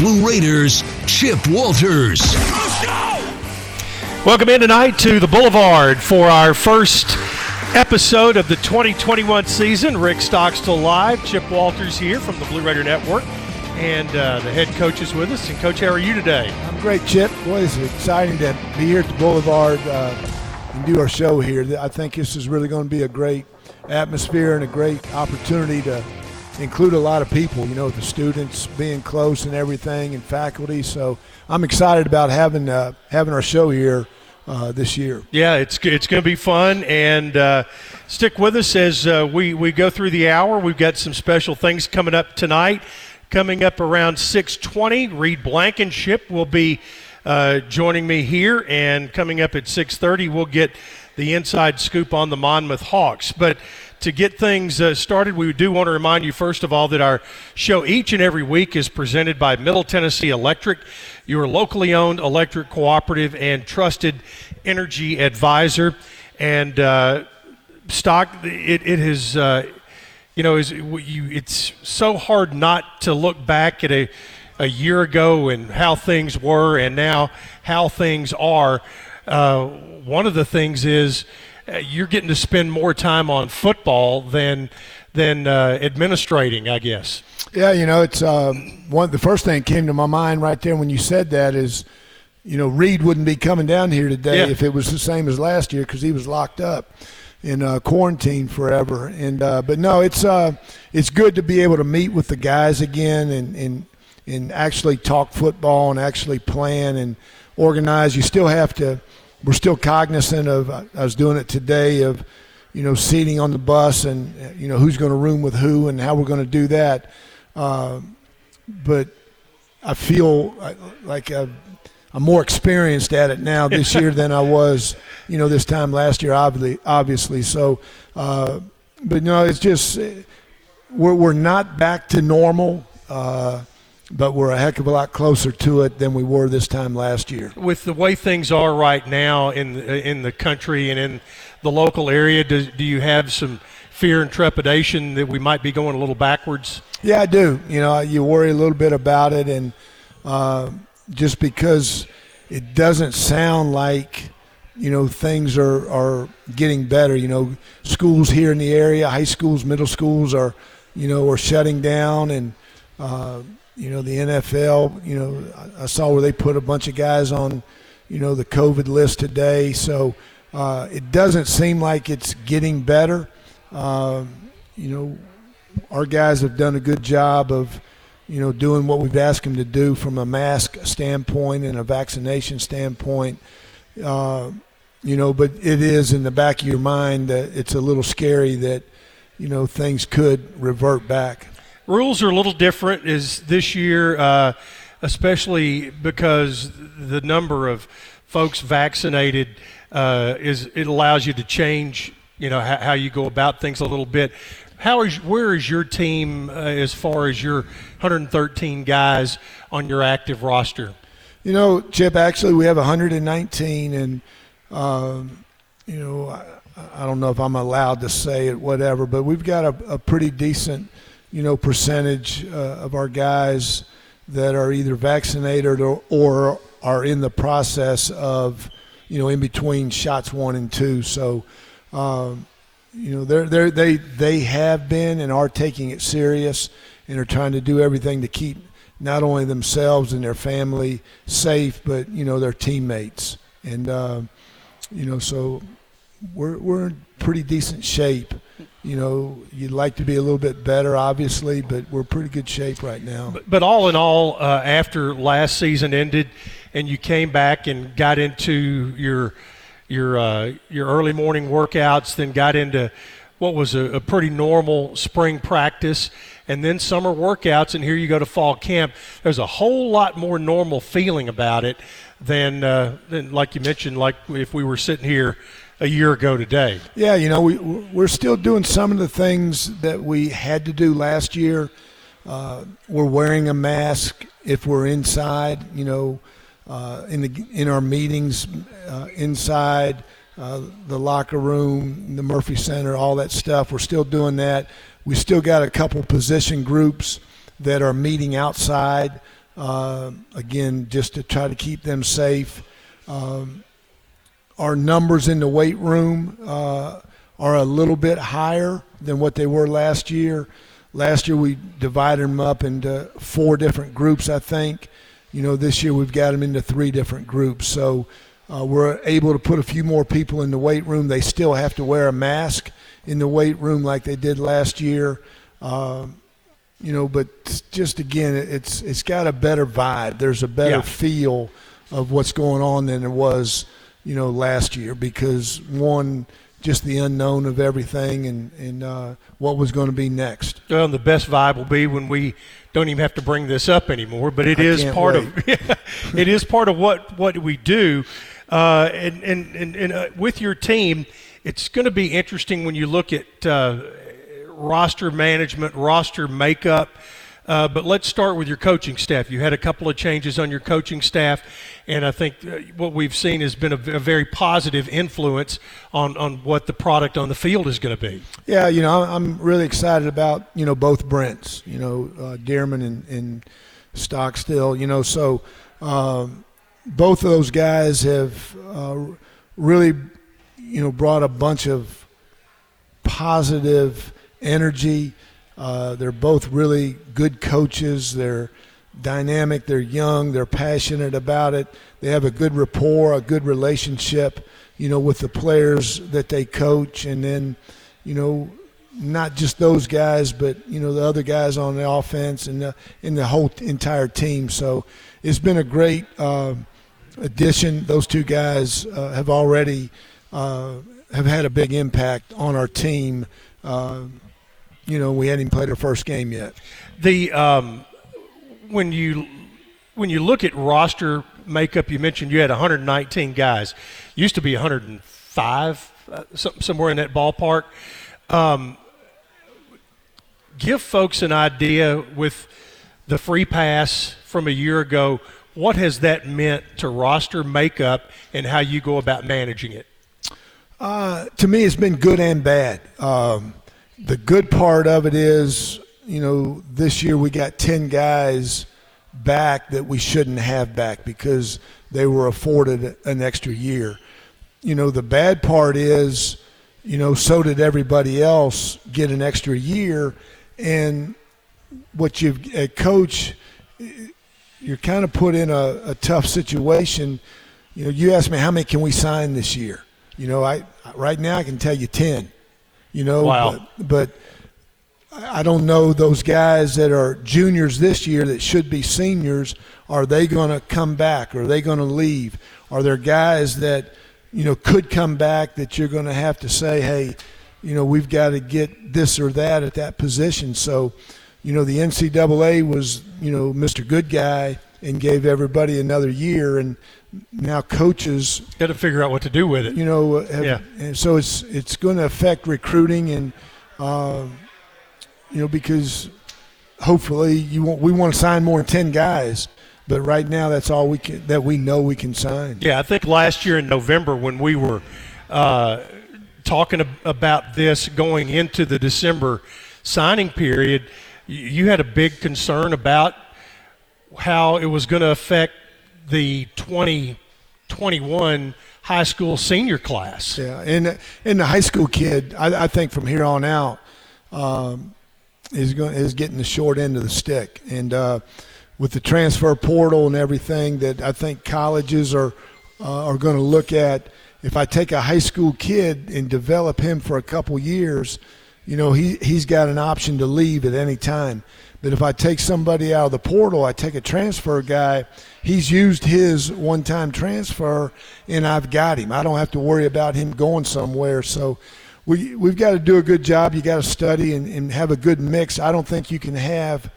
Blue Raiders, Chip Walters. Welcome in tonight to the Boulevard for our first episode of the 2021 season. Rick Stockstill live, Chip Walters here from the Blue Raider Network, and uh, the head coach is with us. And coach, how are you today? I'm great, Chip. Boy, it's exciting to be here at the Boulevard uh, and do our show here. I think this is really going to be a great atmosphere and a great opportunity to include a lot of people, you know, the students being close and everything and faculty. So I'm excited about having uh, having our show here uh, this year. Yeah, it's it's going to be fun, and uh, stick with us as uh, we we go through the hour. We've got some special things coming up tonight. Coming up around 6:20, Reed Blankenship will be uh, joining me here, and coming up at 6:30, we'll get the inside scoop on the Monmouth Hawks. But to get things uh, started, we do want to remind you, first of all, that our show each and every week is presented by Middle Tennessee Electric, your locally owned electric cooperative and trusted energy advisor. And uh, stock, it, it has, uh, you know, is you, it's so hard not to look back at a, a year ago and how things were and now how things are. Uh, one of the things is, you're getting to spend more time on football than than uh, administrating, I guess. Yeah, you know, it's um, one. The first thing came to my mind right there when you said that is, you know, Reed wouldn't be coming down here today yeah. if it was the same as last year because he was locked up in uh, quarantine forever. And uh, but no, it's uh, it's good to be able to meet with the guys again and and and actually talk football and actually plan and organize. You still have to we're still cognizant of. I was doing it today of, you know, seating on the bus and you know who's going to room with who and how we're going to do that. Uh, but I feel like i am more experienced at it now this year than I was, you know, this time last year. Obviously, obviously. So, uh, but no, it's just we're we're not back to normal. Uh, but we're a heck of a lot closer to it than we were this time last year. With the way things are right now in the, in the country and in the local area, do, do you have some fear and trepidation that we might be going a little backwards? Yeah, I do. You know, you worry a little bit about it, and uh, just because it doesn't sound like you know things are are getting better. You know, schools here in the area, high schools, middle schools are you know are shutting down and. Uh, you know, the NFL, you know, I saw where they put a bunch of guys on, you know, the COVID list today. So uh, it doesn't seem like it's getting better. Uh, you know, our guys have done a good job of, you know, doing what we've asked them to do from a mask standpoint and a vaccination standpoint. Uh, you know, but it is in the back of your mind that it's a little scary that, you know, things could revert back rules are a little different is this year, uh, especially because the number of folks vaccinated uh, is it allows you to change, you know, how, how, you go about things a little bit. How is where is your team uh, as far as your 113 guys on your active roster? You know, Chip. Actually, we have 119, and um, you know, I, I, don't know if I'm allowed to say it, whatever, but we've got a, a pretty decent you know, percentage uh, of our guys that are either vaccinated or, or are in the process of, you know, in between shots one and two. So, um, you know, they're, they're, they they have been and are taking it serious and are trying to do everything to keep not only themselves and their family safe, but you know their teammates. And uh, you know, so we're we're in pretty decent shape you know, you'd like to be a little bit better, obviously, but we're pretty good shape right now. But, but all in all, uh, after last season ended, and you came back and got into your your uh, your early morning workouts, then got into what was a, a, pretty normal spring practice, and then summer workouts, and here you go to fall camp. There's a whole lot more normal feeling about it than uh, than like you mentioned, like if we were sitting here a year ago today. Yeah, you know, we, we're still doing some of the things that we had to do last year. Uh, we're wearing a mask if we're inside, you know, uh, in, the, in our meetings uh, inside, uh, the locker room, the Murphy Center, all that stuff. We're still doing that. We still got a couple position groups that are meeting outside uh, again, just to try to keep them safe. Um, our numbers in the weight room uh, are a little bit higher than what they were last year. Last year we divided them up into four different groups, I think. You know, this year we've got them into three different groups. So uh, we're able to put a few more people in the weight room. They still have to wear a mask in the weight room like they did last year. Uh, you know, but just again, it's it's got a better vibe. There's a better yeah. feel of what's going on than there was, you know, last year because one, just the unknown of everything and and uh, what was going to be next. Well, the best vibe will be when we don't even have to bring this up anymore. But it I is part wait. of it is part of what what we do, uh, and and and, and uh, with your team, it's going to be interesting when you look at uh, roster management, roster makeup. Uh, but let's start with your coaching staff. You had a couple of changes on your coaching staff, and I think uh, what we've seen has been a, a, very positive influence on, on what the product on the field is going to be. Yeah, you know, I'm really excited about you know both Brents, you know, uh, Dearmon and, and Stockstill, you know, so um, both of those guys have uh, really, you know, brought a bunch of positive energy. Uh, they're both really good coaches. They're dynamic. They're young. They're passionate about it. They have a good rapport, a good relationship, you know, with the players that they coach, and then, you know, not just those guys, but you know the other guys on the offense and the, and the whole entire team. So it's been a great uh, addition. Those two guys uh, have already uh, have had a big impact on our team. You know, we hadn't even played our first game yet. The um, when you when you look at roster makeup, you mentioned you had 119 guys. Used to be 105, uh, somewhere in that ballpark. Um, give folks an idea with the free pass from a year ago. What has that meant to roster makeup and how you go about managing it? Uh, to me, it's been good and bad. Um, the good part of it is, you know, this year we got 10 guys back that we shouldn't have back because they were afforded an extra year. You know, the bad part is, you know, so did everybody else get an extra year. And what you've, a coach, you're kind of put in a, a tough situation. You know, you asked me how many can we sign this year? You know, I right now I can tell you 10 you know. Wow. But, but I don't know those guys that are juniors this year that should be seniors. Are they going to come back? Are they going to leave? Are there guys that you know could come back that you're going to have to say, hey, you know, we've got to get this or that at that position. So, you know, the NCAA was you know Mr. Good Guy and gave everybody another year, and now coaches got to figure out what to do with it. You know, have, yeah. And so it's it's going to affect recruiting and uh, you know because hopefully you want we want to sign more than ten guys. But right now, that's all we can that we know we can sign. Yeah, I think last year in November when we were uh, talking about this going into the December signing period, you had a big concern about how it was going to affect the 2021 high school senior class. Yeah, and and the high school kid, I, I think from here on out, um, is going is getting the short end of the stick, and uh, with the transfer portal and everything, that I think colleges are uh, are going to look at. If I take a high school kid and develop him for a couple years, you know he he's got an option to leave at any time. But if I take somebody out of the portal, I take a transfer guy, he's used his one time transfer and I've got him. I don't have to worry about him going somewhere. So we, we've got to do a good job. You got to study and, and have a good mix. I don't think you can have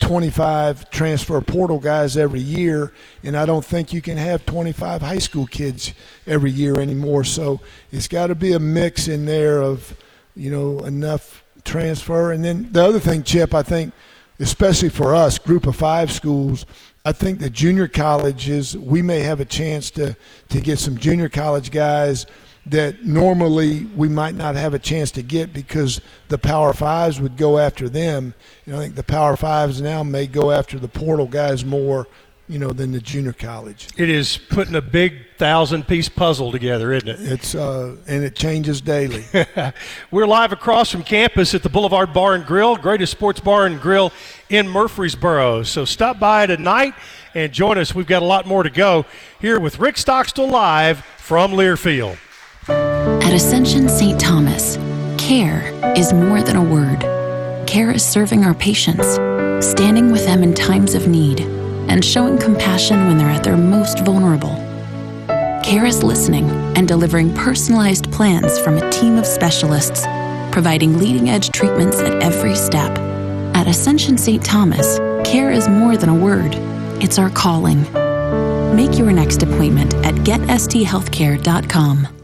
25 transfer portal guys every year, and I don't think you can have 25 high school kids every year anymore. So it's got to be a mix in there of, you know, enough transfer. And then the other thing, Chip, I think – especially for us, group of five schools, I think the junior colleges, we may have a chance to, to get some junior college guys that normally we might not have a chance to get because the Power Fives would go after them. Know, I think the Power Fives now may go after the portal guys more you know, than the junior college. It is putting a big thousand piece puzzle together, isn't it? It's uh, and it changes daily. We're live across from campus at the Boulevard Bar and Grill, greatest sports bar and grill in Murfreesboro. So stop by tonight and join us. We've got a lot more to go here with Rick Stockstill live from Learfield. At Ascension St. Thomas, care is more than a word. Care is serving our patients, standing with them in times of need and showing compassion when they're at their most vulnerable. CARE is listening and delivering personalized plans from a team of specialists, providing leading edge treatments at every step. At Ascension St. Thomas, care is more than a word, it's our calling. Make your next appointment at getsthealthcare.com.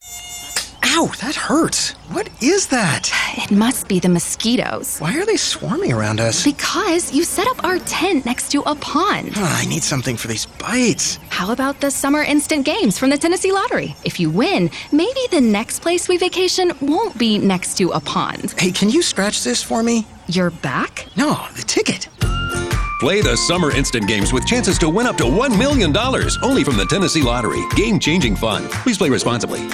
Ow, that hurts. What is that? It must be the mosquitoes. Why are they swarming around us? Because you set up our tent next to a pond. Oh, I need something for these bites. How about the summer instant games from the Tennessee Lottery? If you win, maybe the next place we vacation won't be next to a pond. Hey, can you scratch this for me? Your back? No, the ticket. Play the Summer Instant Games with chances to win up to $1 million only from the Tennessee Lottery. Game changing fun. Please play responsibly.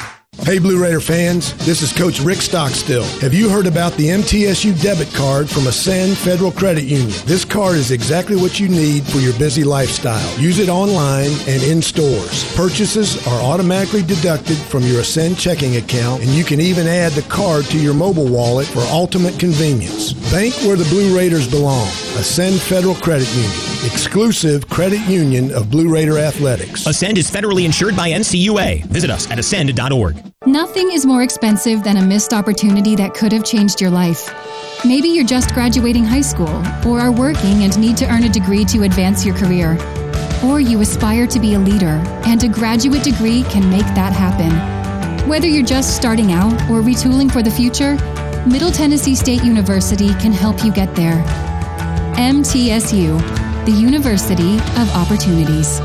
Hey, Blue Raider fans, this is Coach Rick Stockstill. Have you heard about the MTSU debit card from Ascend Federal Credit Union? This card is exactly what you need for your busy lifestyle. Use it online and in stores. Purchases are automatically deducted from your Ascend checking account, and you can even add the card to your mobile wallet for ultimate convenience. Bank where the Blue Raiders belong. Ascend Federal Credit Union, exclusive credit union of Blue Raider Athletics. Ascend is federally insured by NCUA. Visit us at ascend.org. Nothing is more expensive than a missed opportunity that could have changed your life. Maybe you're just graduating high school, or are working and need to earn a degree to advance your career. Or you aspire to be a leader, and a graduate degree can make that happen. Whether you're just starting out or retooling for the future, Middle Tennessee State University can help you get there. MTSU, the University of Opportunities.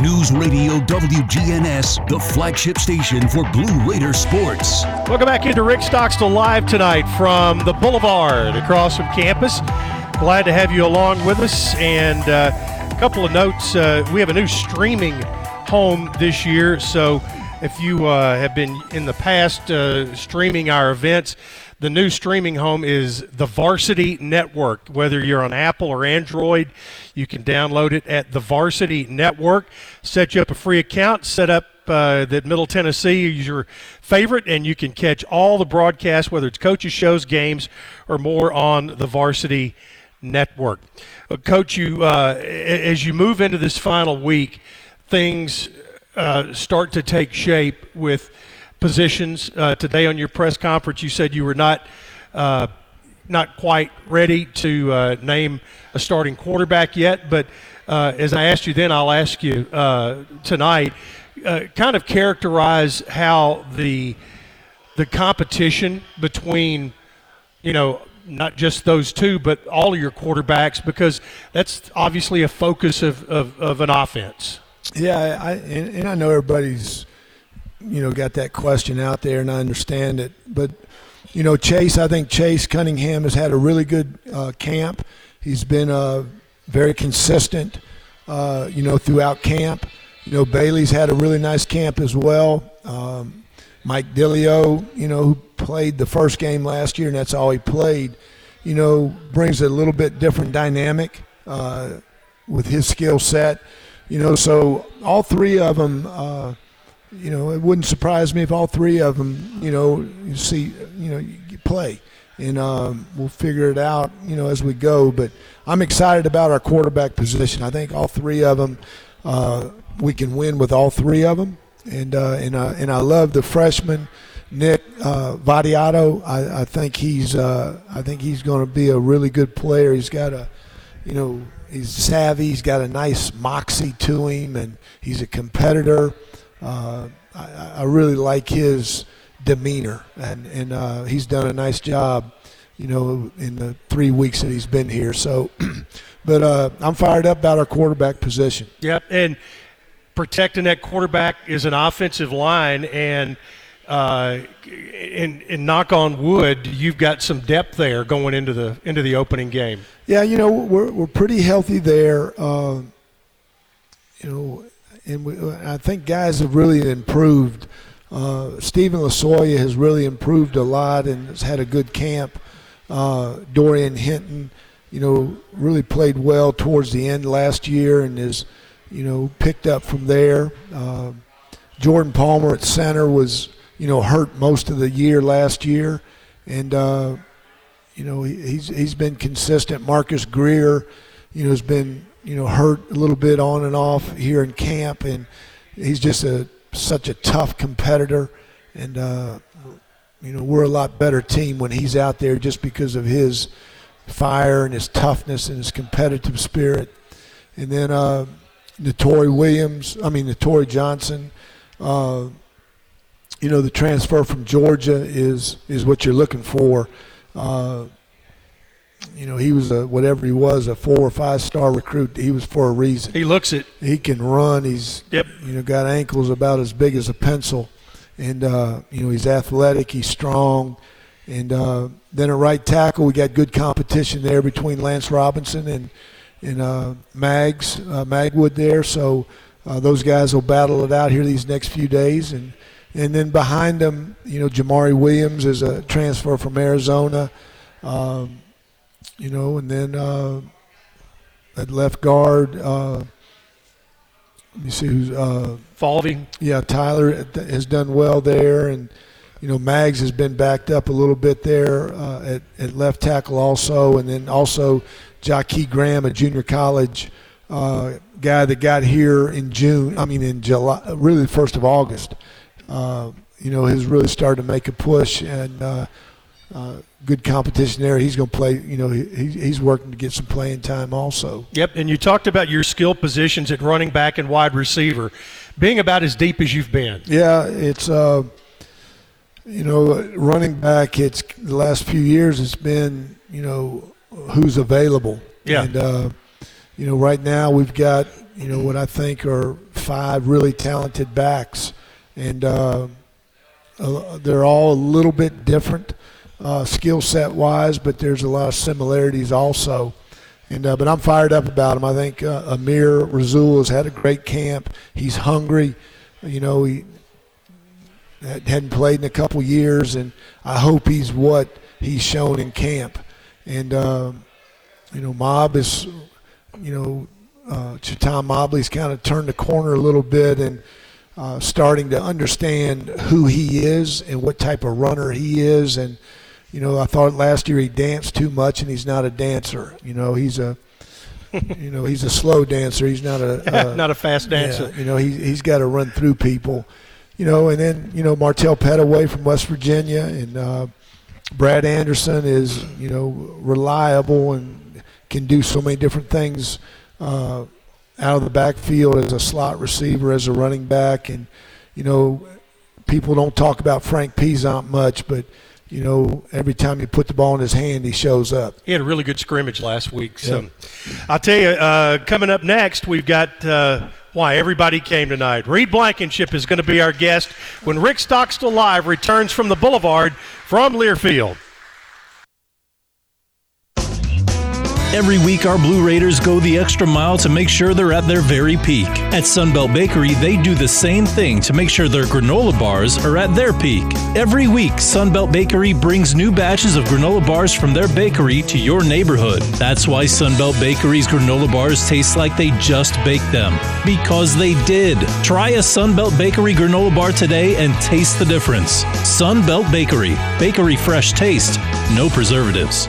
News Radio WGNS, the flagship station for Blue Raider sports. Welcome back into Rick Stockstill Live tonight from the Boulevard across from campus. Glad to have you along with us. And uh, a couple of notes uh, we have a new streaming home this year. So if you uh, have been in the past uh, streaming our events, the new streaming home is the Varsity Network. Whether you're on Apple or Android, you can download it at the Varsity Network. Set you up a free account, set up uh, that Middle Tennessee is your favorite, and you can catch all the broadcasts, whether it's coaches, shows, games, or more, on the Varsity Network. Uh, Coach, you uh, as you move into this final week, things uh, start to take shape with positions. Uh, today on your press conference, you said you were not uh, not quite ready to uh, name a starting quarterback yet. But uh, as I asked you then, I'll ask you tonight. Kind of characterize how the the competition between you know not just those two, but all of your quarterbacks, because that's obviously a focus of, of, of an offense. Yeah, I, and, and I know everybody's you know, got that question out there, and I understand it. But you know, Chase, I think Chase Cunningham has had a really good uh, camp. he's been uh, very consistent, uh, you know, throughout camp. You know, Bailey's had a really nice camp as well. Um, Mike Dilio, you know, who played the first game last year, and that's all he played, you know, brings a little bit different dynamic uh, with his skill set. You know, so all three of them, uh, you know, it wouldn't surprise me if all three of them, you know, you see, you know, you play, and um, we'll figure it out, you know, as we go. But I'm excited about our quarterback position. I think all three of them, uh, we can win with all three of them, and uh, and I and I love the freshman. Nick uh, Vattiato, I, I think he's uh, I think he's going to be a really good player. He's got a, you know, he's savvy. He's got a nice moxie to him, and he's a competitor. Uh, I, I, really like his demeanor, and and uh, he's done a nice job, you know, in the three weeks that he's been here. So, but uh, I'm fired up about our quarterback position. Yep, and protecting that quarterback is an offensive line, and uh, and, and knock on wood, you've got some depth there going into the into the opening game. Yeah, you know we're we're pretty healthy there. Uh, you know, and we, I think guys have really improved. Uh, Stephen Lasoya has really improved a lot and has had a good camp. Uh, Dorian Hinton, you know, really played well towards the end last year and is, you know, picked up from there. Uh, Jordan Palmer at center was you know, hurt most of the year last year, and uh, you know he's he's been consistent. Marcus Greer, you know, has been you know hurt a little bit on and off here in camp, and he's just a such a tough competitor, and uh, you know we're a lot better team when he's out there just because of his fire and his toughness and his competitive spirit. And then uh, Notori Williams, I mean Notori Johnson. Uh, you know the transfer from Georgia is is what you're looking for. Uh, you know he was a whatever he was a four or five star recruit. He was for a reason. He looks it. He can run. He's yep. You know got ankles about as big as a pencil, and uh, you know he's athletic. He's strong. And uh, then at right tackle, we got good competition there between Lance Robinson and and uh, Mags uh, Magwood there. So uh, those guys will battle it out here these next few days, and and then behind them, you know, Jamari Williams is a transfer from Arizona. Um, you know, and then uh, at left guard, uh, let me see who's uh, Falvey. Yeah, Tyler has done well there, and you know Mags has been backed up a little bit there uh, at, at left tackle also, and then also Jackie Graham, a junior college uh, guy that got here in June. I mean in July, really the first of August uh, you know, has really started to make a push and uh, uh, good competition there. He's going to play. You know, he, he's working to get some playing time also. Yep. And you talked about your skill positions at running back and wide receiver being about as deep as you've been. Yeah, it's. Uh, you know, running back. It's the last few years. It's been you know who's available. Yeah. And uh, you know, right now we've got you know what I think are five really talented backs and uh, they're all a little bit different uh, skill set wise, but there's a lot of similarities also. And uh, but I'm fired up about him. I think uh, Amir Rasul has had a great camp. He's hungry. You know, he hadn't played in a couple years, and I hope he's what he's shown in camp. And um, you know, Mob is, you know, uh, Mobley's kind of turned the corner a little bit, and uh, starting to understand who he is and what type of runner he is. And, you know, I thought last year he danced too much, and he's not a dancer. You know, he's a you know, he's a slow dancer. He's not a, not a fast dancer. Yeah, you know, he he's got to run through people. You know, and then you know Martell Pettaway from West Virginia and uh, Brad Anderson is you know reliable and can do so many different things. Uh, out of the backfield as a slot receiver, as a running back, and you know, people don't talk about Frank Peasant much, but you know, every time you put the ball in his hand, he shows up. He had a really good scrimmage last week. So. I'll tell you, uh, coming up next, we've got uh, why everybody came tonight. Reed Blankenship is going to be our guest when Rick Stockstill Live returns from the Boulevard from Learfield. Every week, our Blue Raiders go the extra mile to make sure they're at their very peak. At Sunbelt Bakery, they do the same thing to make sure their granola bars are at their peak. Every week, Sunbelt Bakery brings new batches of granola bars from their bakery to your neighborhood. That's why Sunbelt Bakery's granola bars taste like they just baked them. Because they did. Try a Sunbelt Bakery granola bar today and taste the difference. Sunbelt Bakery. Bakery fresh taste, no preservatives.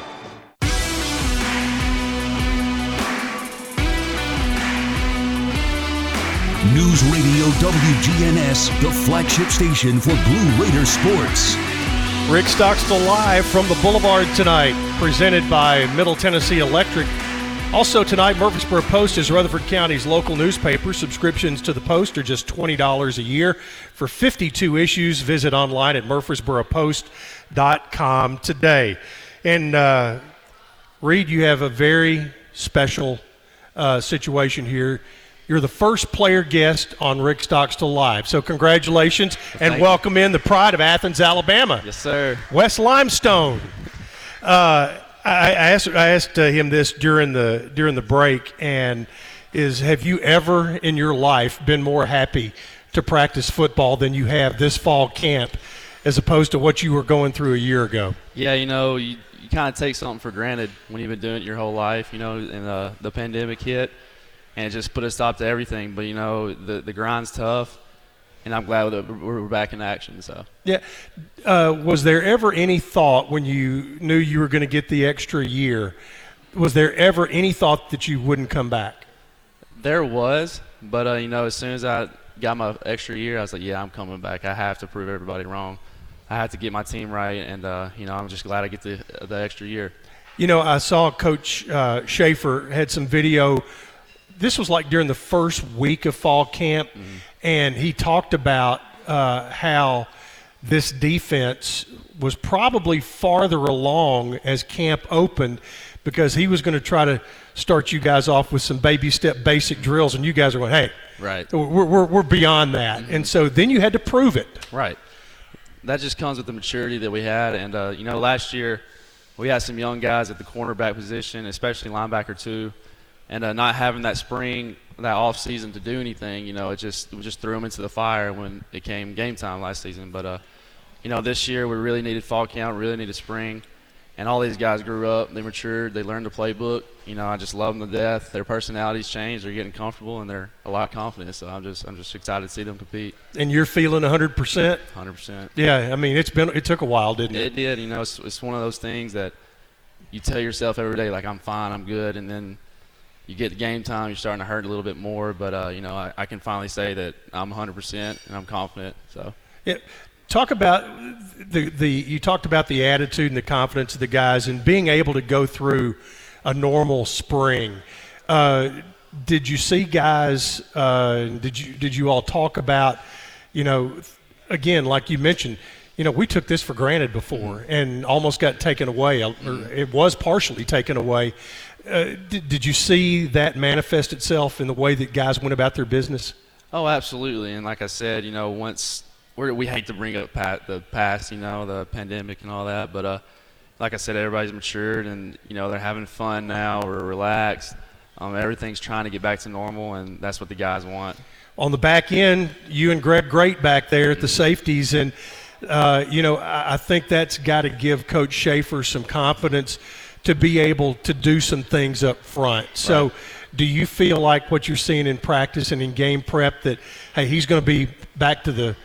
News Radio WGNS, the flagship station for Blue Raider sports. Rick Stockstill live from the Boulevard tonight, presented by Middle Tennessee Electric. Also tonight, Murfreesboro Post is Rutherford County's local newspaper. Subscriptions to the Post are just $20 a year. For 52 issues, visit online at murfreesboropost.com today. And uh, Reed, you have a very special uh, situation here. You're the first player guest on Rick Stockstill Live. So congratulations well, and welcome you. in the pride of Athens, Alabama. Yes, sir. West Limestone. Uh, I, I, asked, I asked uh, him this during the during the break, and is have you ever in your life been more happy to practice football than you have this fall camp, as opposed to what you were going through a year ago? Yeah, you know, you, you kind of take something for granted when you've been doing it your whole life. You know, and uh, the pandemic hit and it just put a stop to everything. But you know, the the grind's tough, and I'm glad that we're back in action. So yeah, uh, was there ever any thought when you knew you were going to get the extra year? Was there ever any thought that you wouldn't come back? There was, but uh, you know, as soon as I got my extra year, I was like, yeah, I'm coming back. I have to prove everybody wrong. I have to get my team right, and uh, you know, I'm just glad I get the the extra year. You know, I saw Coach uh, Shafer had some video this was like during the first week of fall camp, mm-hmm. and he talked about uh, how this defense was probably farther along as camp opened because he was going to try to start you guys off with some baby step basic drills, and you guys are going, hey, right, we're, we're, we're beyond that. Mm-hmm. And so then you had to prove it. Right. That just comes with the maturity that we had. And, uh, you know, last year – we had some young guys at the cornerback position, especially linebacker too, and uh, not having that spring, that off season to do anything, you know, it just we just threw them into the fire when it came game time last season. But uh, you know, this year we really needed fall count, really needed spring, and all these guys grew up, they matured, they learned the playbook. You know, I just love them to death. Their personalities changed, they're getting comfortable, and they're a lot confident. So I'm just I'm just excited to see them compete. And you're feeling 100 percent. 100 percent. Yeah, I mean it's been it took a while, didn't it? It did. You know, it's, it's one of those things that you tell yourself every day, like I'm fine, I'm good, and then you get the game time, you're starting to hurt a little bit more. But uh, you know, I, I, can finally say that I'm 100 percent and I'm confident. So. Yeah. Talk about the the you talked about the attitude and the confidence of the guys and being able to go through a normal spring. Uh, did you see guys? Uh, did you did you all talk about? You know, again, like you mentioned, you know, we took this for granted before mm-hmm. and almost got taken away. Or it was partially taken away. Uh, did, did you see that manifest itself in the way that guys went about their business? Oh, absolutely. And like I said, you know, once we hate to bring up pat, the past, you know, the pandemic and all that, but uh, like I said, everybody's matured and you know they're having fun now. We're relaxed. Um, everything's trying to get back to normal, and that's what the guys want. On the back end, you and Greg Great back there at the safeties, and uh, you know I, I think that's got to give Coach Shafer some confidence to be able to do some things up front. So. Right. Do you feel like what you're seeing in practice and in game prep that, hey, he's going to be back to the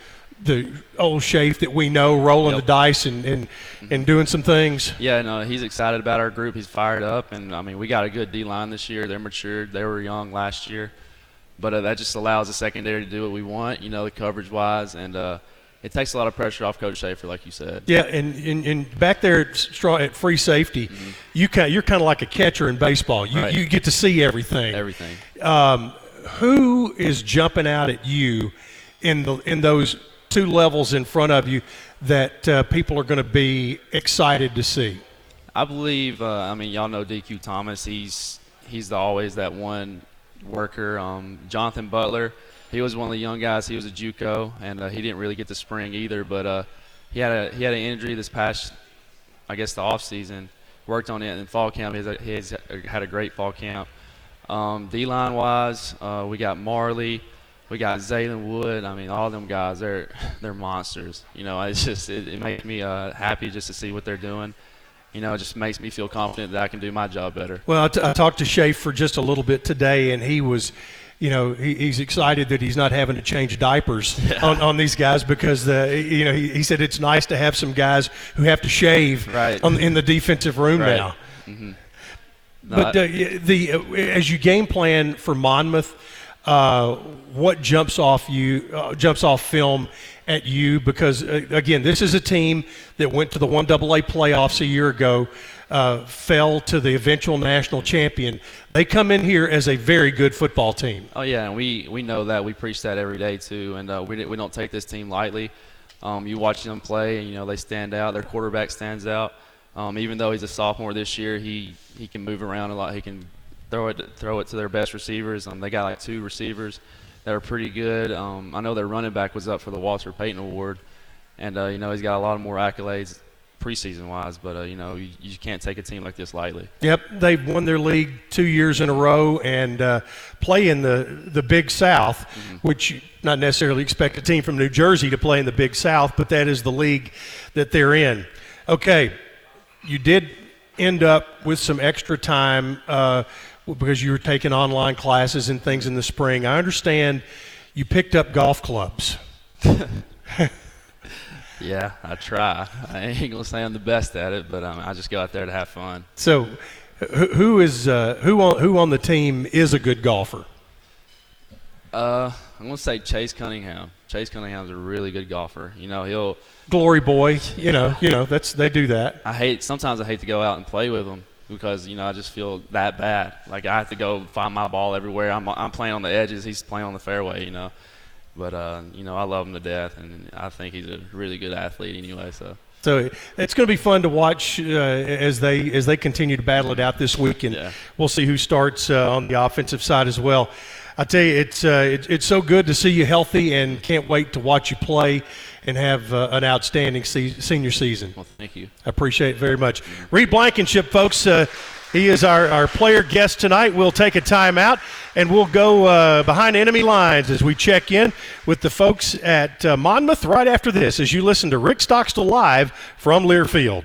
the old shape that we know, rolling yep. the dice and, and and doing some things. Yeah, no, he's excited about our group. He's fired up, and I mean, we got a good D line this year. They're matured. They were young last year, but uh, that just allows the secondary to do what we want. You know, the coverage wise, and uh, it takes a lot of pressure off Coach Shafer, like you said. Yeah, and, and, and back there at, at free safety, mm-hmm. you kind you're kind of like a catcher in baseball. You right. you get to see everything. Everything. Um, who is jumping out at you in the in those two levels in front of you that uh, people are going to be excited to see? I believe. Uh, I mean, y'all know DQ Thomas. He's he's the, always that one worker. Um, Jonathan Butler. He was one of the young guys. He was a JUCO, and uh, he didn't really get the spring either. But uh, he had a he had an injury this past, I guess, the off season. Worked on it in fall camp. He, has a, he has had a great fall camp. Um, D line wise, uh, we got Marley. We got Zayden Wood. I mean, all them guys, they're they're monsters. You know, it's just it, it makes me uh, happy just to see what they're doing. You know, it just makes me feel confident that I can do my job better. Well, I, t- I talked to Shafer just a little bit today, and he was, you know, he, he's excited that he's not having to change diapers yeah. on, on these guys because the, you know, he, he said it's nice to have some guys who have to shave right. on, in the defensive room right. now. Mm-hmm. But uh, the uh, as you game plan for Monmouth uh, what jumps off you uh, jumps off film at you because uh, again this is a team that went to the one AA playoffs a year ago uh, fell to the eventual national champion. They come in here as a very good football team. Oh yeah and we we know that. We preach that every day too and uh, we, we don't take this team lightly. Um, you watch them play and you know they stand out. Their quarterback stands out. Um, even though he's a sophomore this year he he can move around a lot. He can throw it throw it to their best receivers. Um, they got like two receivers that are pretty good. Um, I know their running back was up for the Walter Payton Award, and uh, you know he's got a lot of more accolades preseason wise. But uh, you know you, you, can't take a team like this lightly. Yep, they've won their league two years in a row and uh, play in the the Big South, mm-hmm. which not necessarily expect a team from New Jersey to play in the Big South, but that is the league that they're in. Okay, you did end up with some extra time uh, because you were taking online classes and things in the spring. I understand you picked up golf clubs. yeah, I try. I ain't gonna say I'm the best at it, but um, I just go out there to have fun. So, who is uh, who on who on the team is a good golfer? Uh, I'm gonna say Chase Cunningham. Chase Cunningham's a really good golfer. You know, he'll glory boy. You know, you know that's they do that. I hate sometimes I hate to go out and play with him because you know I just feel that bad. Like I have to go find my ball everywhere. I'm I'm playing on the edges. He's playing on the fairway. You know, but uh, you know I love him to death, and I think he's a really good athlete anyway. So. So it's going to be fun to watch uh, as they as they continue to battle it out this week, and yeah. we'll see who starts uh, on the offensive side as well. I tell you, it's uh, it, it's so good to see you healthy, and can't wait to watch you play and have uh, an outstanding se- senior season. Well, thank you. I appreciate it very much. Reed Blankenship, folks. He is our, our player guest tonight. We'll take a timeout and we'll go uh, behind enemy lines as we check in with the folks at uh, Monmouth right after this as you listen to Rick Stockstill live from Learfield.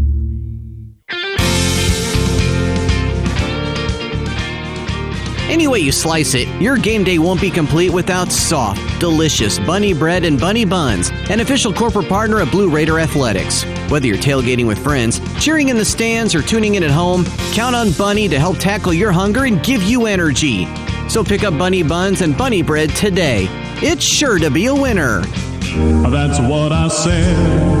Any way you slice it, your game day won't be complete without soft, delicious bunny bread and bunny buns, an official corporate partner of Blue Raider Athletics. Whether you're tailgating with friends, cheering in the stands, or tuning in at home, count on Bunny to help tackle your hunger and give you energy. So pick up bunny buns and bunny bread today. It's sure to be a winner. That's what I said.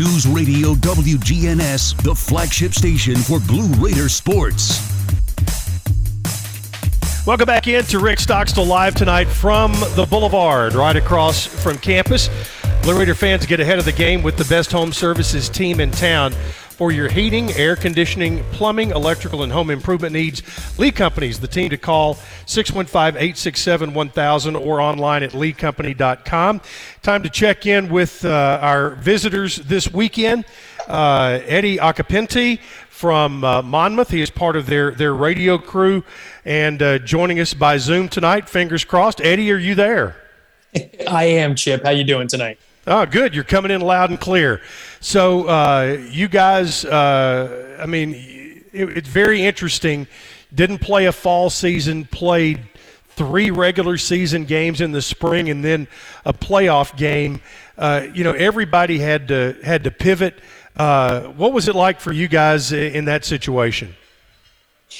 News Radio WGNS, the flagship station for Blue Raider sports. Welcome back in to Rick Stockstill live tonight from the Boulevard, right across from campus. Blue Raider fans get ahead of the game with the best home services team in town. For your heating, air conditioning, plumbing, electrical, and home improvement needs, Lee Company's the team to call 615 867 1000 or online at leecompany.com. Time to check in with uh, our visitors this weekend. Uh, Eddie Occhipinti from uh, Monmouth. He is part of their, their radio crew and uh, joining us by Zoom tonight. Fingers crossed. Eddie, are you there? I am, Chip. How you doing tonight? Oh, good. You're coming in loud and clear. So, uh, you guys, uh, I mean, it, it's very interesting. Didn't play a fall season, played three regular season games in the spring, and then a playoff game. Uh, you know, everybody had to had to pivot. Uh, what was it like for you guys in that situation?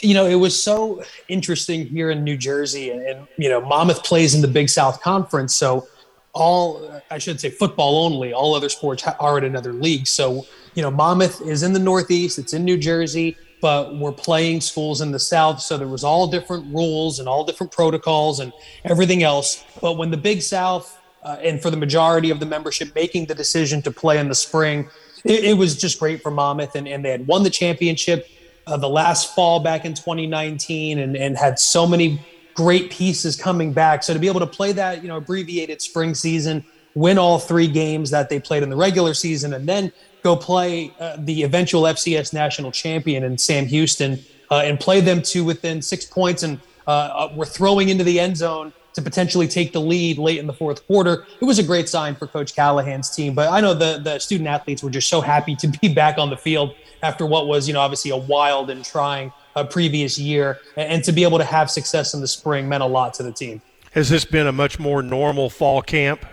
You know, it was so interesting here in New Jersey, and, and you know, Monmouth plays in the Big South Conference, so all I should say football only. All other sports are in another league. So you know, Monmouth is in the Northeast. It's in New Jersey, but we're playing schools in the South. So there was all different rules and all different protocols and everything else. But when the Big South uh, and for the majority of the membership making the decision to play in the spring, it, it was just great for Monmouth, and, and they had won the championship. uh, the last fall back in 2019 and, and had so many great pieces coming back. So to be able to play that, you know, abbreviated spring season, win all three games that they played in the regular season, and then go play uh, the eventual FCS national champion in Sam Houston uh, and play them to within six points and uh, uh, we're throwing into the end zone to potentially take the lead late in the fourth quarter. It was a great sign for Coach Callahan's team. But I know the the student athletes were just so happy to be back on the field after what was, you know, obviously a wild and trying uh, previous year, and, and to be able to have success in the spring meant a lot to the team. Has this been a much more normal fall camp?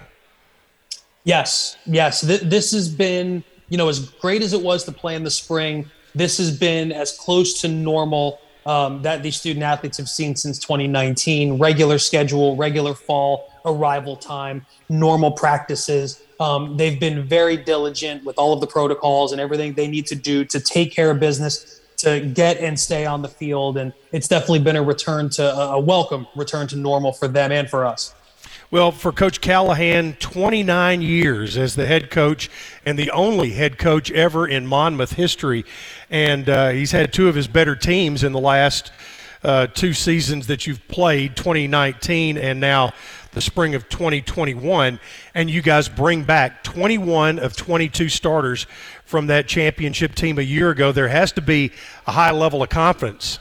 Yes, yes. Th- this has been, you know, as great as it was to play in the spring. This has been as close to normal um, that these student athletes have seen since 2019 regular schedule, regular fall arrival time, normal practices. Um, they've been very diligent with all of the protocols and everything they need to do to take care of business, to get and stay on the field. And it's definitely been a return to a welcome return to normal for them and for us. Well, for Coach Callahan, 29 years as the head coach and the only head coach ever in Monmouth history. And uh, he's had two of his better teams in the last uh, two seasons that you've played 2019 and now the spring of 2021. And you guys bring back 21 of 22 starters from that championship team a year ago. There has to be a high level of confidence.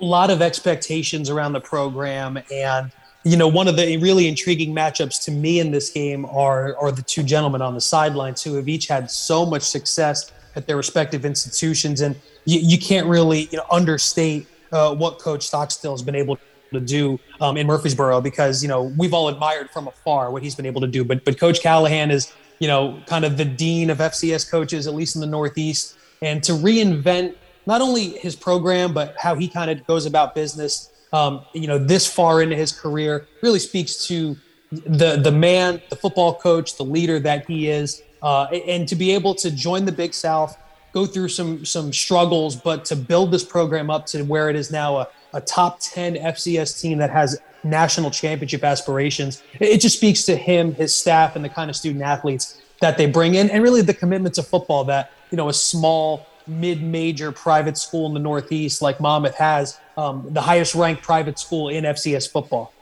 A lot of expectations around the program and you know, one of the really intriguing matchups to me in this game are are the two gentlemen on the sidelines who have each had so much success at their respective institutions, and you, you can't really you know understate uh, what Coach Stockstill has been able to do um, in Murfreesboro because you know we've all admired from afar what he's been able to do, but but Coach Callahan is you know kind of the dean of FCS coaches at least in the Northeast, and to reinvent not only his program but how he kind of goes about business um, you know, this far into his career really speaks to the the man, the football coach, the leader that he is, uh, and to be able to join the Big South, go through some some struggles, but to build this program up to where it is now a, a top ten FCS team that has national championship aspirations. It just speaks to him, his staff, and the kind of student athletes that they bring in, and really the commitment to football that you know a small mid-major private school in the Northeast like Monmouth has um, the highest ranked private school in FCS football.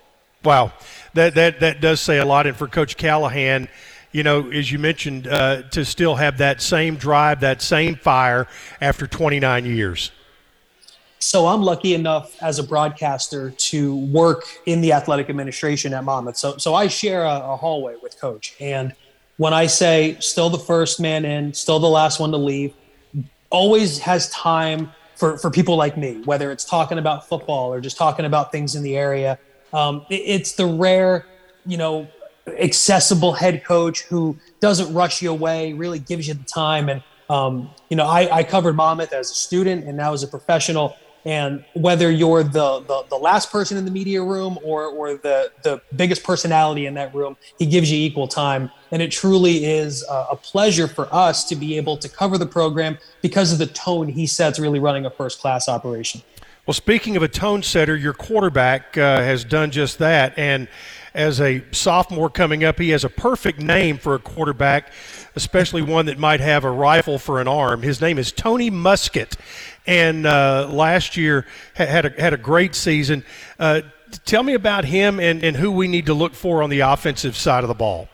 Wow, that that that does say a lot. And for Coach Callahan, you know, as you mentioned, uh, to still have that same drive, that same fire after 29 years. So I'm lucky enough as a broadcaster to work in the athletic administration at Monmouth. So so I share a, a hallway with Coach, and when I say still the first man in, still the last one to leave, always has time for, for people like me, whether it's talking about football or just talking about things in the area. Um, it, it's the rare, you know, accessible head coach who doesn't rush you away, really gives you the time. And, um, you know, I, I covered Monmouth as a student and now as a professional. And whether you're the, the, the last person in the media room or, or the, the biggest personality in that room, he gives you equal time. And it truly is a, a pleasure for us to be able to cover the program because of the tone he sets really running a first class operation. Well, speaking of a tone setter, your quarterback uh, has done just that. And as a sophomore coming up, he has a perfect name for a quarterback, especially one that might have a rifle for an arm. His name is Tony Muskett and uh, last year had a, had a great season. Uh, tell me about him and, and who we need to look for on the offensive side of the ball.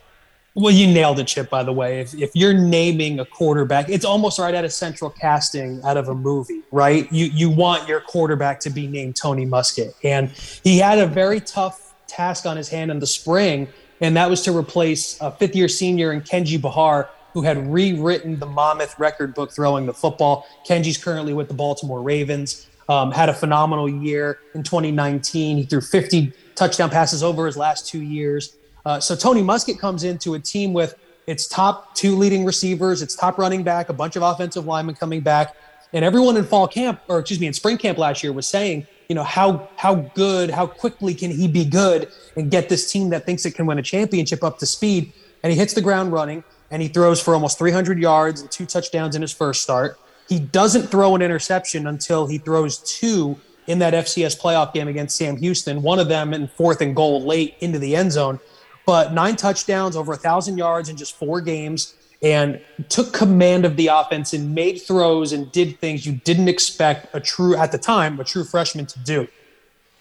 Well, you nailed it, Chip, by the way. If, if you're naming a quarterback, it's almost right out of central casting out of a movie, right? You, you want your quarterback to be named Tony Muskett. And he had a very tough task on his hand in the spring, and that was to replace a fifth year senior in Kenji Bahar, who had rewritten the Monmouth record book throwing the football. Kenji's currently with the Baltimore Ravens. Um, had a phenomenal year in 2019. He threw 50 touchdown passes over his last two years. Uh, so Tony Muskett comes into a team with its top two leading receivers, its top running back, a bunch of offensive linemen coming back, and everyone in fall camp, or excuse me, in spring camp last year was saying, you know, how how good, how quickly can he be good and get this team that thinks it can win a championship up to speed? And he hits the ground running and he throws for almost 300 yards and two touchdowns in his first start. He doesn't throw an interception until he throws two in that FCS playoff game against Sam Houston, one of them in fourth and goal late into the end zone. But nine touchdowns, over a thousand yards in just four games. and took command of the offense and made throws and did things you didn't expect a true at the time a true freshman to do.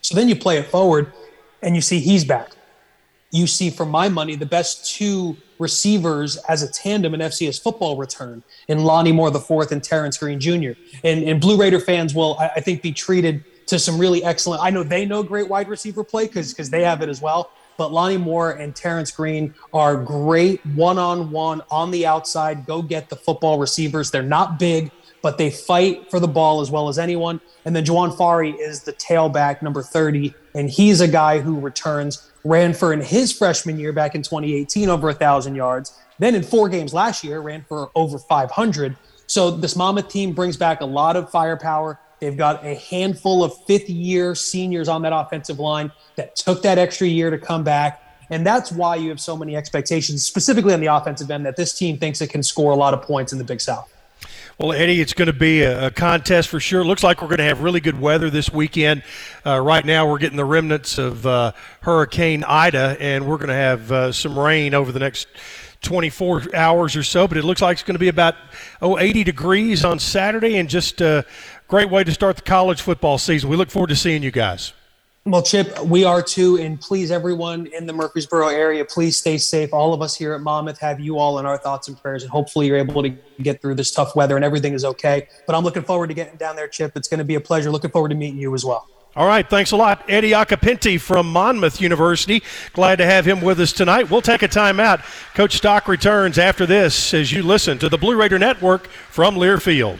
So then you play it forward and you see he's back. You see, for my money, the best two receivers as a tandem in FCS football return in Lonnie Moore the fourth and Terrence Green Jr. And, and Blue Raider fans will, I, I think, be treated to some really excellent. I know they know great wide receiver play because because they have it as well. But Lonnie Moore and Terrence Green are great one on one on the outside. Go get the football receivers. They're not big, but they fight for the ball as well as anyone. And then Juwon Farri is the tailback, number 30, and he's a guy who returns, ran for in his freshman year back in 2018 over a thousand yards. Then in four games last year, ran for over 500. So this Monmouth team brings back a lot of firepower. They've got a handful of fifth year seniors on that offensive line that took that extra year to come back. And that's why you have so many expectations, specifically on the offensive end, that this team thinks it can score a lot of points in the Big South. Well, Eddie, it's going to be a, contest for sure. Looks like we're going to have really good weather this weekend. Uh, right now, we're getting the remnants of uh, Hurricane Ida, and we're going to have uh, some rain over the next 24 hours or so. But it looks like it's going to be about oh 80 degrees on Saturday, and just a great way to start the college football season. We look forward to seeing you guys. Well, Chip, we are too. And please, everyone in the Murfreesboro area, please stay safe. All of us here at Monmouth have you all in our thoughts and prayers. And hopefully, you're able to get through this tough weather and everything is okay. But I'm looking forward to getting down there, Chip. It's going to be a pleasure. Looking forward to meeting you as well. All right, thanks a lot. Eddie Occhipinti from Monmouth University. Glad to have him with us tonight. We'll take a timeout. Coach Stock returns after this as you listen to the Blue Raider Network from Learfield.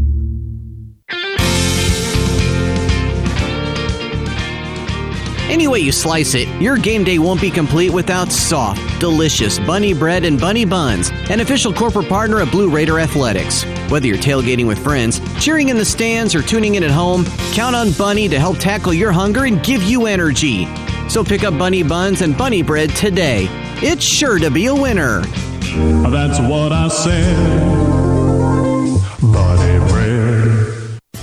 Any way you slice it, your game day won't be complete without soft, delicious bunny bread and bunny buns, an official corporate partner of Blue Raider Athletics. Whether you're tailgating with friends, cheering in the stands, or tuning in at home, count on Bunny to help tackle your hunger and give you energy. So pick up bunny buns and bunny bread today. It's sure to be a winner. That's what I said.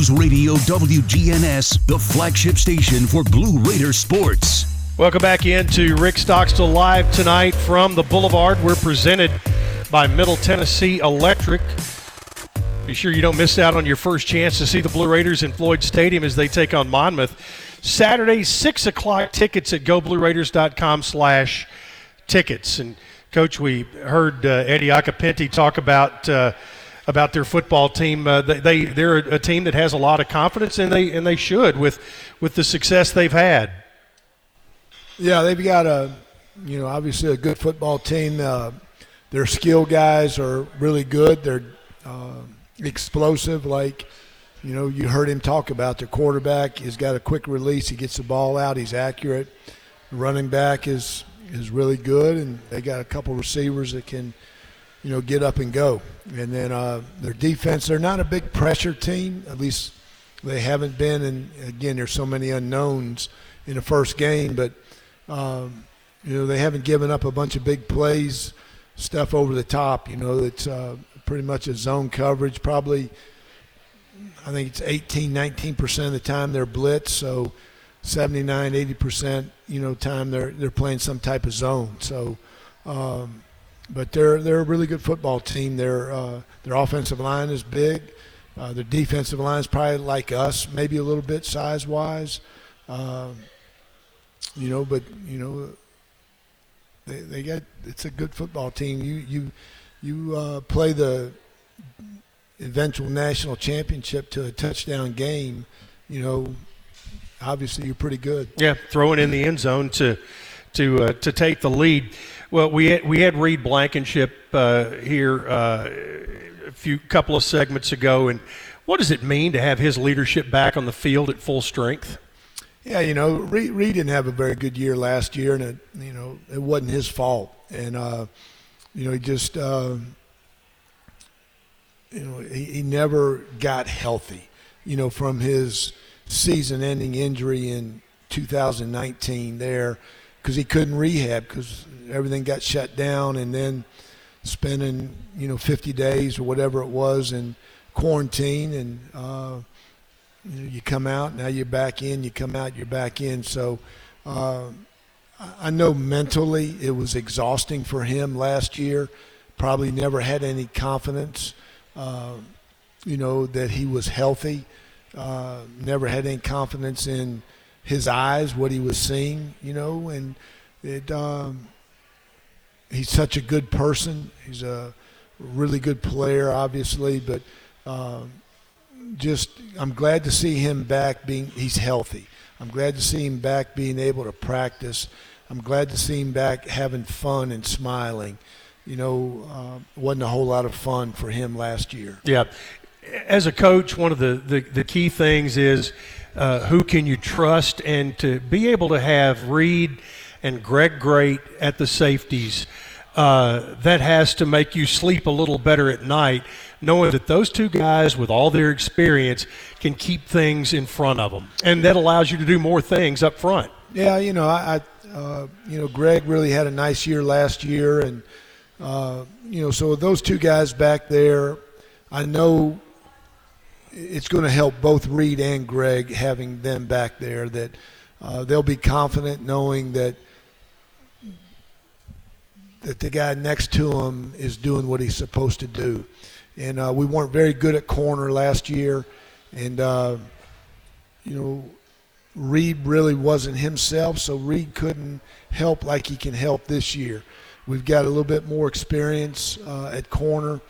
News Radio WGNS, the flagship station for Blue Raider sports. Welcome back into Rick Stockstill Live tonight from the Boulevard. We're presented by Middle Tennessee Electric. Be sure you don't miss out on your first chance to see the Blue Raiders in Floyd Stadium as they take on Monmouth. Saturday, 6 o'clock, tickets at goblueraiders.com slash tickets. And, Coach, we heard uh, Eddie Occhipinti talk about uh, about their football team. Uh, they, they're a team that has a lot of confidence, and they, and they should with, with the success they've had. Yeah, they've got a, you know, obviously a good football team. Uh, their skill guys are really good. They're uh, explosive. Like, you know, you heard him talk about their quarterback. He's got a quick release. He gets the ball out. He's accurate. The running back is is really good, and they got a couple receivers that can, you know, get up and go. And then uh, their defense. They're not a big pressure team. At least they haven't been. And again, there's so many unknowns in the first game, but um, you know, they haven't given up a bunch of big plays, stuff over the top. You know, it's uh, pretty much a zone coverage. Probably, I think it's 18, 19 percent of the time they're blitz. So 79, 80 percent, you know, time they're they're playing some type of zone. So, um, but they're they're a really good football team. Their uh, their offensive line is big. Uh, their defensive line is probably like us, maybe a little bit size wise. Um, you know, but you know, they they got it's a good football team. You you you uh, play the eventual national championship to a touchdown game. You know, obviously you're pretty good. Yeah, throwing in the end zone to to uh, to take the lead. Well, we had, we had Reed Blankenship uh, here uh, a few couple of segments ago, and what does it mean to have his leadership back on the field at full strength? Yeah, you know, Reed, Reed, didn't have a very good year last year, and it, you know, it wasn't his fault. And uh, you know, he just, uh, you know, he, he never got healthy. You know, from his season-ending injury in 2019 there, because he couldn't rehab because everything got shut down, and then spending you know 50 days or whatever it was in quarantine and. Uh, you, know, you come out, now you're back in. You come out, you're back in. So uh, I know mentally it was exhausting for him last year. Probably never had any confidence, uh, you know, that he was healthy. Uh, never had any confidence in his eyes, what he was seeing, you know, and it. Um, he's such a good person. He's a really good player, obviously, but um, just I'm glad to see him back being he's healthy. I'm glad to see him back being able to practice. I'm glad to see him back having fun and smiling. You know, uh, wasn't a whole lot of fun for him last year. Yeah. As a coach, one of the, the, the key things is uh, who can you trust and to be able to have Reed and Greg Grate at the safeties. Uh, that has to make you sleep a little better at night knowing that those two guys, with all their experience, can keep things in front of them, and that allows you to do more things up front. Yeah, you know, I, I uh, you know, Greg really had a nice year last year, and uh, you know, so those two guys back there, I know it's going to help both Reed and Greg having them back there. That uh, they'll be confident knowing that that the guy next to him is doing what he's supposed to do and uh, we weren't very good at corner last year, and uh, you know, Reed really wasn't himself, so Reed couldn't help like he can help this year. We've got a little bit more experience uh, at corner.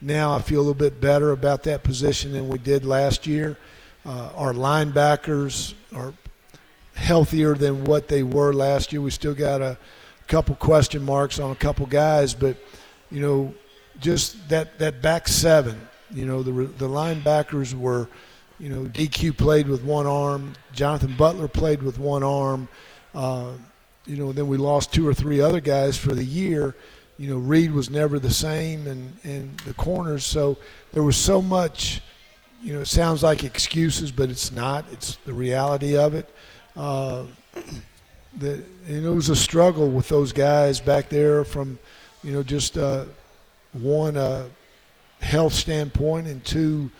Now I feel a little bit better about that position than we did last year. Uh, our linebackers are healthier than what they were last year. We still got a couple question marks on a couple guys, but you know just that that back seven. You know, the the linebackers were, you know, DQ played with one arm. Jonathan Butler played with one arm. Uh, you know, then we lost two or three other guys for the year. You know, Reed was never the same, and and the corners. So there was so much. You know, it sounds like excuses, but it's not. It's the reality of it. Uh, the, and it was a struggle with those guys back there from, you know, just uh, one a health standpoint and two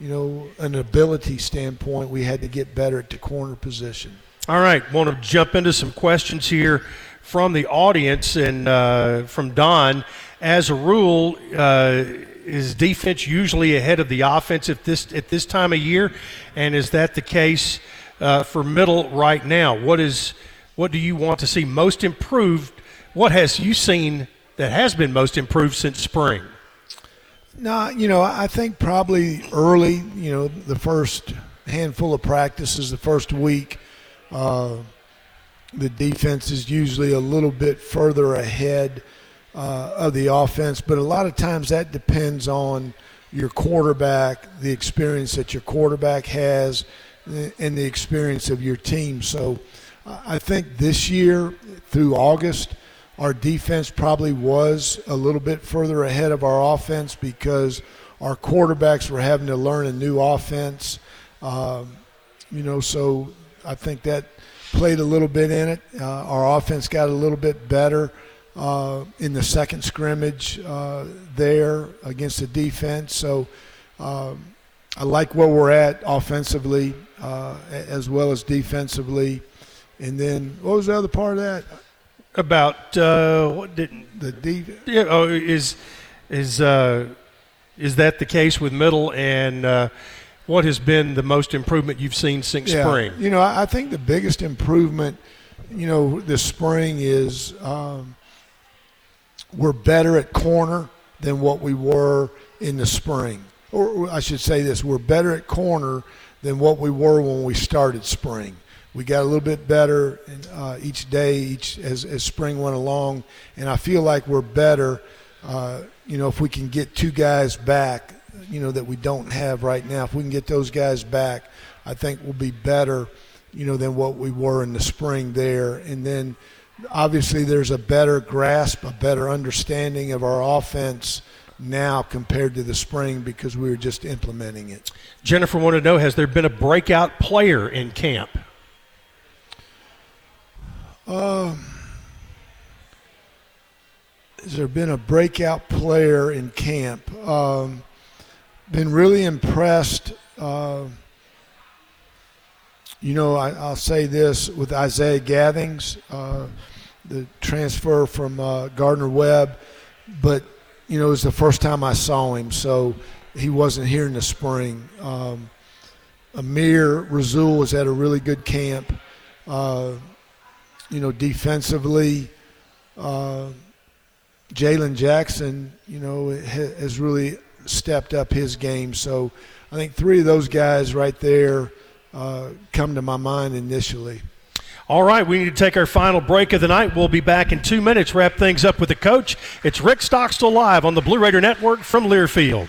you know an ability standpoint we had to get better at the corner position All right, want to jump into some questions here from the audience and uh, from Don. As a rule, uh, is defense usually ahead of the offense at this at this time of year, and is that the case uh, for middle right now? What is what do you want to see most improved? What has you seen that has been most improved since spring? No, you know, I think probably early, you know, the first handful of practices, the first week, uh, the defense is usually a little bit further ahead uh, of the offense, but a lot of times that depends on your quarterback, the experience that your quarterback has, and the experience of your team. So I think this year through August, our defense probably was a little bit further ahead of our offense because our quarterbacks were having to learn a new offense. Um, you know, so I think that played a little bit in it. Uh, our offense got a little bit better uh, in the second scrimmage uh, there against the defense. So um, I like where we're at offensively uh, as well as defensively. And then what was the other part of that? About uh, what didn't the D? Yeah, oh, is is uh, is that the case with middle and uh, what has been the most improvement you've seen since yeah. spring? You know, I think the biggest improvement, you know, this spring is um, we're better at corner than what we were in the spring. Or I should say this: we're better at corner than what we were when we started spring we got a little bit better uh, each day, each as, as spring went along, and I feel like we're better. Uh, you know, if we can get two guys back, you know that we don't have right now. If we can get those guys back, I think we'll be better. You know, than what we were in the spring there, and then obviously there's a better grasp, a better understanding of our offense now compared to the spring because we were just implementing it. Jennifer wanted to know: Has there been a breakout player in camp? Um, has there been a breakout player in camp? Um, been really impressed. Uh, you know, I, will say this with Isaiah Gathings, uh, the transfer from uh, Gardner Webb, but you know, it was the first time I saw him, so he wasn't here in the spring. Um, Amir Rasul was at a really good camp. You know, defensively, uh, Jalen Jackson, you know, has really stepped up his game. So I think three of those guys right there uh, come to my mind initially. All right, we need to take our final break of the night. We'll be back in two minutes, wrap things up with the coach. It's Rick Stockstill live on the Blue Raider Network from Learfield.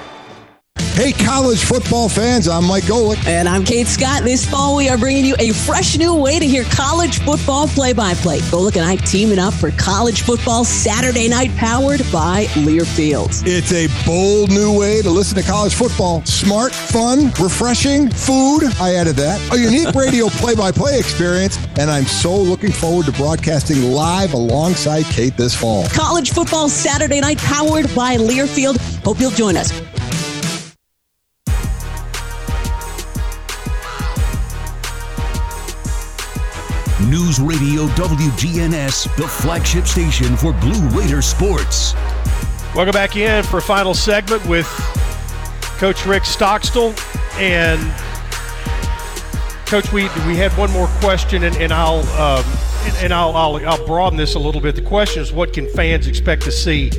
Hey, college football fans, I'm Mike Golic. And I'm Kate Scott. This fall, we are bringing you a fresh new way to hear college football play by play. Golic and I teaming up for college football Saturday night, powered by Learfield. It's a bold new way to listen to college football. Smart, fun, refreshing, food. I added that. A unique radio play by play experience. And I'm so looking forward to broadcasting live alongside Kate this fall. College football Saturday night, powered by Learfield. Hope you'll join us. News Radio WGNS, the flagship station for Blue Raider sports. Welcome back in for a final segment with Coach Rick Stockstill. And Coach, we we had one more question, and, and I'll um, and, and I'll, I'll I'll broaden this a little bit. The question is, what can fans expect to see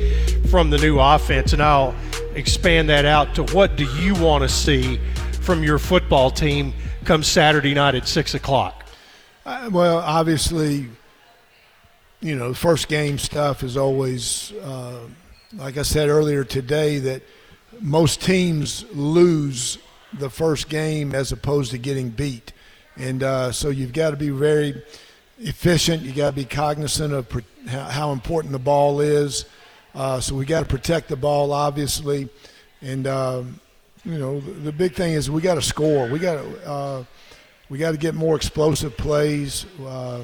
from the new offense? And I'll expand that out to what do you want to see from your football team come Saturday night at six o'clock? Uh, well, obviously, you know, first game stuff is always, uh, like I said earlier today, that most teams lose the first game as opposed to getting beat. And uh, so you've got to be very efficient. You got to be cognizant of how important the ball is. Uh, so we got to protect the ball, obviously. And, um, you know, the, the, big thing is we got to score. We got to uh, we got to get more explosive plays. Uh,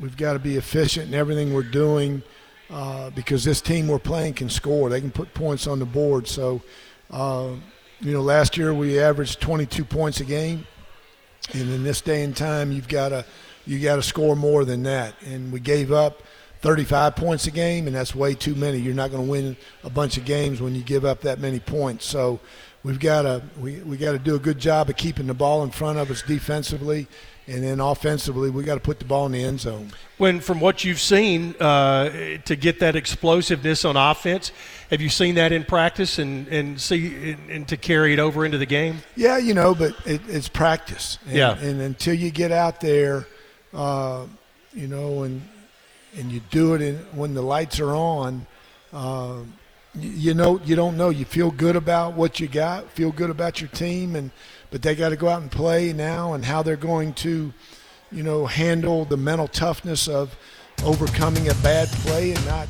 we've got to be efficient in everything we're doing uh, because this team we're playing can score. They can put points on the board. So, uh, you know, last year we averaged 22 points a game, and in this day and time, you've got to you got to score more than that. And we gave up 35 points a game, and that's way too many. You're not going to win a bunch of games when you give up that many points. So we've got to we, we got to do a good job of keeping the ball in front of us defensively, and then offensively we got to put the ball in the end zone. When from what you've seen uh, to get that explosiveness on offense, have you seen that in practice and and see and, and to carry it over into the game? Yeah, you know, but it, it's practice. And, yeah, and until you get out there, uh, you know, and and you do it in, when the lights are on. Uh, you know you don't know. You feel good about what you got feel good about your team and but they got to go out and play now and how they're going to you know handle the mental toughness of overcoming a bad play and not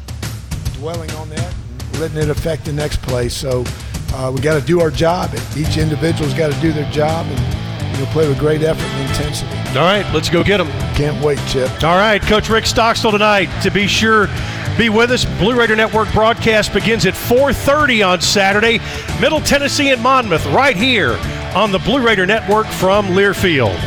dwelling on that and letting it affect the next play. So uh, we got to do our job. Each individual's got to do their job and you know play with great effort and intensity all right let's go get them can't wait chip all right coach rick stockstill tonight to be sure be with us. Blue Raider Network broadcast begins at 4:30 on Saturday. Middle Tennessee and Monmouth, right here on the Blue Raider Network from Learfield.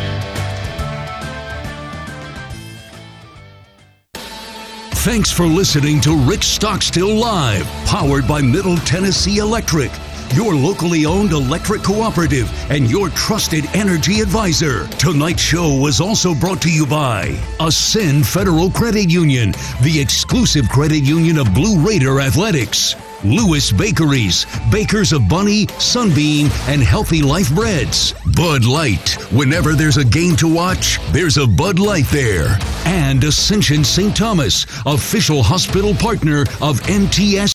Thanks for listening to Rick Stockstill Live, powered by Middle Tennessee Electric your locally owned electric cooperative, and your trusted energy advisor. Tonight's show was also brought to you by Ascend Federal Credit Union, the exclusive credit union of Blue Raider Athletics. Lewis Bakeries, bakers of Bunny, Sunbeam, and Healthy Life Breads. Bud Light. Whenever there's a game to watch, there's a Bud Light there. And Ascension St. Thomas, official hospital partner of MTS.